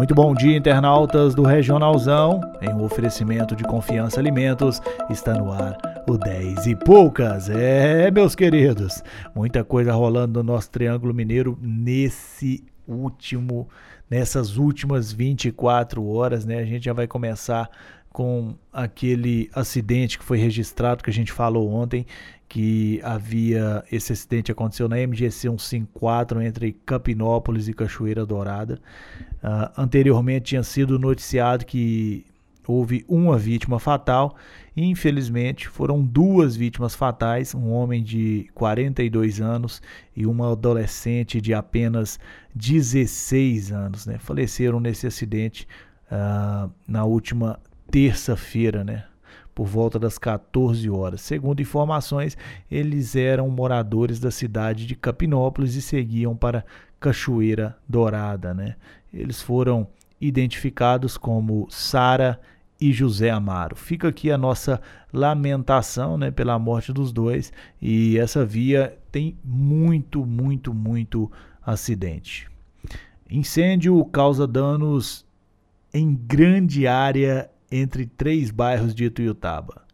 Muito bom dia, internautas do Regionalzão. Em um oferecimento de Confiança Alimentos, está no ar o 10 e poucas. É, meus queridos, muita coisa rolando no nosso Triângulo Mineiro nesse último, nessas últimas 24 horas, né? A gente já vai começar com aquele acidente que foi registrado que a gente falou ontem, que havia esse acidente aconteceu na MGC 154 entre Campinópolis e Cachoeira Dourada. Uh, anteriormente tinha sido noticiado que houve uma vítima fatal e infelizmente foram duas vítimas fatais, um homem de 42 anos e uma adolescente de apenas 16 anos, né? Faleceram nesse acidente uh, na última terça-feira, né? Por volta das 14 horas. Segundo informações, eles eram moradores da cidade de Capinópolis e seguiam para Cachoeira Dourada. Né? Eles foram identificados como Sara e José Amaro. Fica aqui a nossa lamentação né, pela morte dos dois e essa via tem muito, muito, muito acidente. Incêndio causa danos em grande área entre três bairros de Ituiutaba.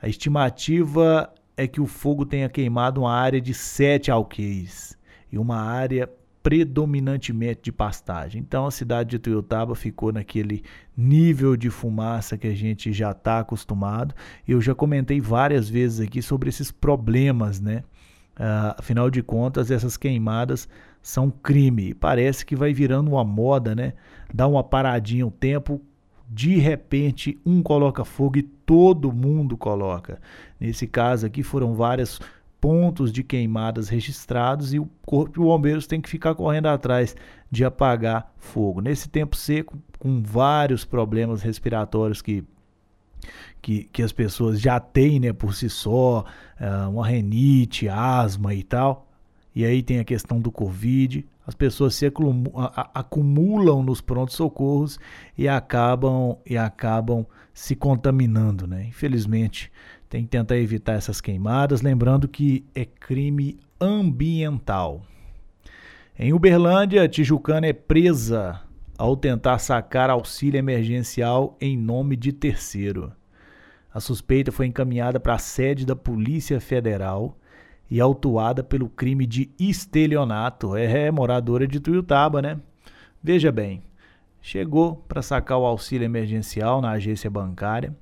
A estimativa é que o fogo tenha queimado uma área de sete alqueires e uma área predominantemente de pastagem. Então a cidade de Ituiutaba ficou naquele nível de fumaça que a gente já está acostumado. Eu já comentei várias vezes aqui sobre esses problemas, né? Uh, afinal de contas, essas queimadas são crime. Parece que vai virando uma moda, né? Dá uma paradinha o tempo, de repente um coloca fogo e todo mundo coloca. Nesse caso aqui foram vários pontos de queimadas registrados e o corpo de bombeiros tem que ficar correndo atrás de apagar fogo. Nesse tempo seco, com vários problemas respiratórios que que, que as pessoas já têm né, por si só, uh, uma renite, asma e tal. E aí tem a questão do Covid as pessoas se acumulam nos prontos socorros e acabam e acabam se contaminando, né? Infelizmente, tem que tentar evitar essas queimadas, lembrando que é crime ambiental. Em Uberlândia, Tijucana é presa ao tentar sacar auxílio emergencial em nome de terceiro. A suspeita foi encaminhada para a sede da Polícia Federal e autuada pelo crime de estelionato. É, é moradora de Tuiutaba, né? Veja bem, chegou para sacar o auxílio emergencial na agência bancária,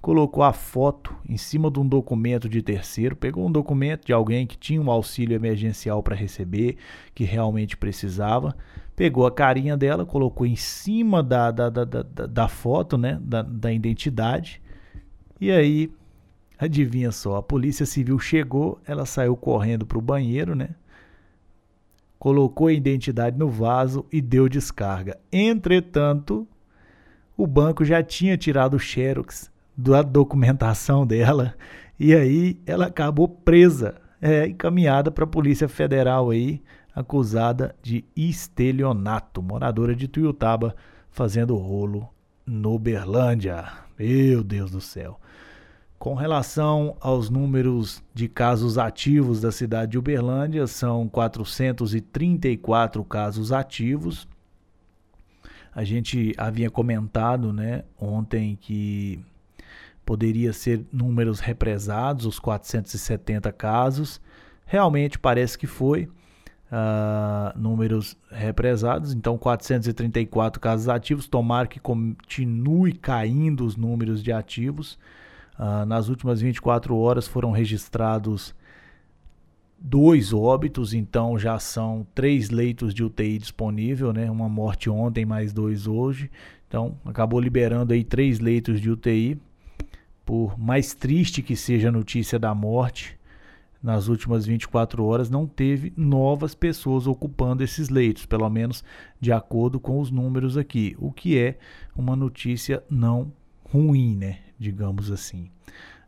colocou a foto em cima de um documento de terceiro, pegou um documento de alguém que tinha um auxílio emergencial para receber, que realmente precisava, pegou a carinha dela, colocou em cima da, da, da, da, da foto, né, da, da identidade, e aí Adivinha só, a polícia civil chegou, ela saiu correndo para o banheiro, né? Colocou a identidade no vaso e deu descarga. Entretanto, o banco já tinha tirado o xerox da documentação dela e aí ela acabou presa, é, encaminhada para a Polícia Federal aí, acusada de estelionato, moradora de Tuiutaba, fazendo rolo no Berlândia. Meu Deus do céu. Com relação aos números de casos ativos da cidade de Uberlândia, são 434 casos ativos. A gente havia comentado né, ontem que poderia ser números represados, os 470 casos. Realmente parece que foi. Uh, números represados, então 434 casos ativos. Tomara que continue caindo os números de ativos. Uh, nas últimas 24 horas foram registrados dois óbitos, então já são três leitos de UTI disponível, né? Uma morte ontem, mais dois hoje. Então acabou liberando aí três leitos de UTI. Por mais triste que seja a notícia da morte, nas últimas 24 horas não teve novas pessoas ocupando esses leitos, pelo menos de acordo com os números aqui, o que é uma notícia não ruim, né? Digamos assim.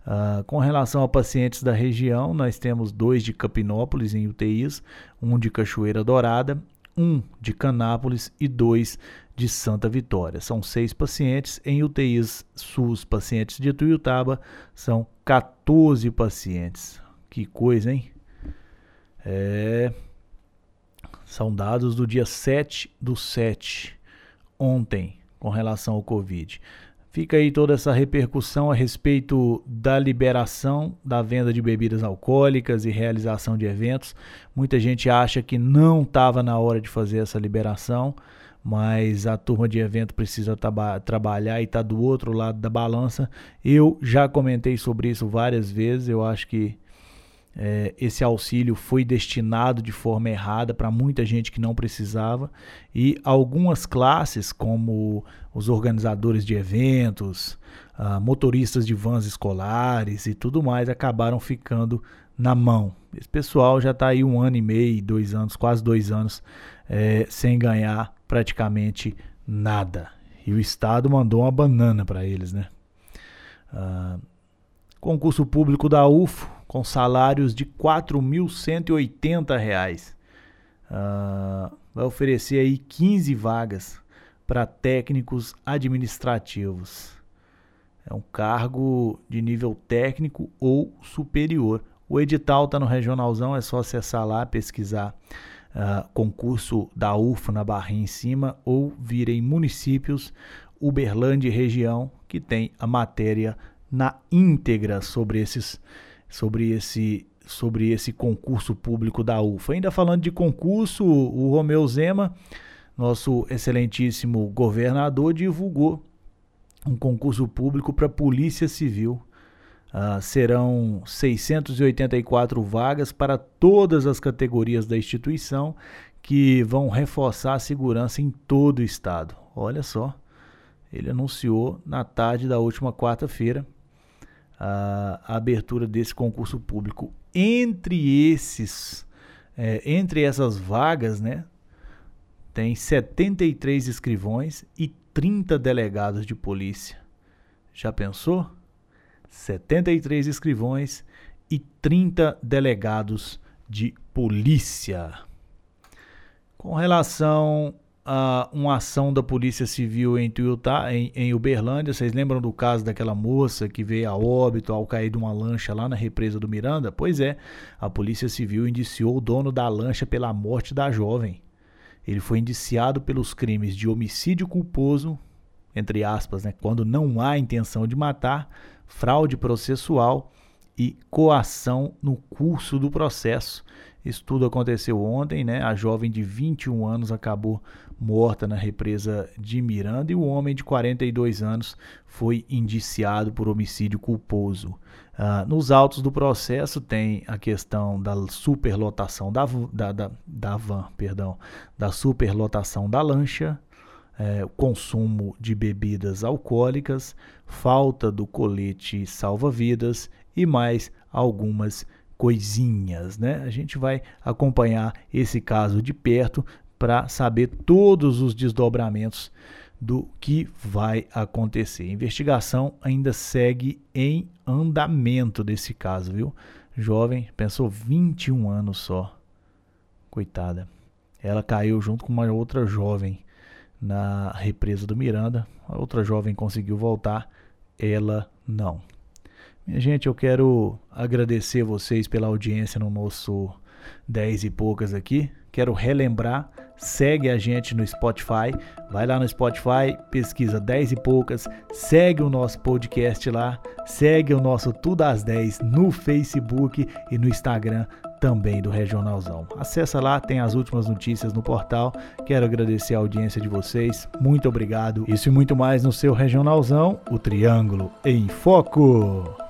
Uh, com relação a pacientes da região, nós temos dois de Capinópolis em UTIs, um de Cachoeira Dourada, um de Canápolis e dois de Santa Vitória. São seis pacientes. Em UTIs SUS, pacientes de Tuiutaba, são 14 pacientes. Que coisa, hein? É... São dados do dia 7 do 7 ontem com relação ao Covid. Fica aí toda essa repercussão a respeito da liberação da venda de bebidas alcoólicas e realização de eventos. Muita gente acha que não estava na hora de fazer essa liberação, mas a turma de evento precisa trabalhar e está do outro lado da balança. Eu já comentei sobre isso várias vezes. Eu acho que é, esse auxílio foi destinado de forma errada para muita gente que não precisava e algumas classes, como os organizadores de eventos, uh, motoristas de vans escolares e tudo mais, acabaram ficando na mão. Esse pessoal já está aí um ano e meio, dois anos, quase dois anos, é, sem ganhar praticamente nada. E o Estado mandou uma banana para eles, né? Uh, concurso público da UFO com salários de R$ 4.180. Uh, vai oferecer aí 15 vagas para técnicos administrativos. É um cargo de nível técnico ou superior. O edital está no Regionalzão, é só acessar lá, pesquisar uh, concurso da UFO na barrinha em cima ou vir em municípios, Uberlândia e região, que tem a matéria na íntegra sobre esses sobre esse sobre esse concurso público da UFA. Ainda falando de concurso, o Romeu Zema, nosso excelentíssimo governador, divulgou um concurso público para Polícia Civil. Uh, serão 684 vagas para todas as categorias da instituição que vão reforçar a segurança em todo o estado. Olha só, ele anunciou na tarde da última quarta-feira a, abertura desse concurso público. Entre esses, é, entre essas vagas, né, tem 73 escrivões e 30 delegados de polícia. Já pensou? 73 escrivões e 30 delegados de polícia. Com relação uma ação da Polícia Civil em, Tuiutá, em, em Uberlândia. Vocês lembram do caso daquela moça que veio a óbito ao cair de uma lancha lá na represa do Miranda? Pois é, a Polícia Civil indiciou o dono da lancha pela morte da jovem. Ele foi indiciado pelos crimes de homicídio culposo, entre aspas, né, quando não há intenção de matar, fraude processual e coação no curso do processo. Isso tudo aconteceu ontem, né? A jovem de 21 anos acabou morta na represa de Miranda e o homem de 42 anos foi indiciado por homicídio culposo. Uh, nos autos do processo tem a questão da superlotação da, da, da, da van, perdão, da superlotação da lancha, é, consumo de bebidas alcoólicas, falta do colete salva-vidas e mais algumas coisinhas, né? A gente vai acompanhar esse caso de perto para saber todos os desdobramentos do que vai acontecer. A investigação ainda segue em andamento desse caso, viu? Jovem, pensou 21 anos só. Coitada. Ela caiu junto com uma outra jovem na represa do Miranda. A outra jovem conseguiu voltar, ela não. Minha gente, eu quero agradecer vocês pela audiência no nosso 10 e poucas aqui. Quero relembrar, segue a gente no Spotify, vai lá no Spotify, pesquisa 10 e poucas, segue o nosso podcast lá, segue o nosso Tudo às 10 no Facebook e no Instagram também do Regionalzão. Acessa lá, tem as últimas notícias no portal. Quero agradecer a audiência de vocês. Muito obrigado. Isso e muito mais no seu Regionalzão, o Triângulo em Foco.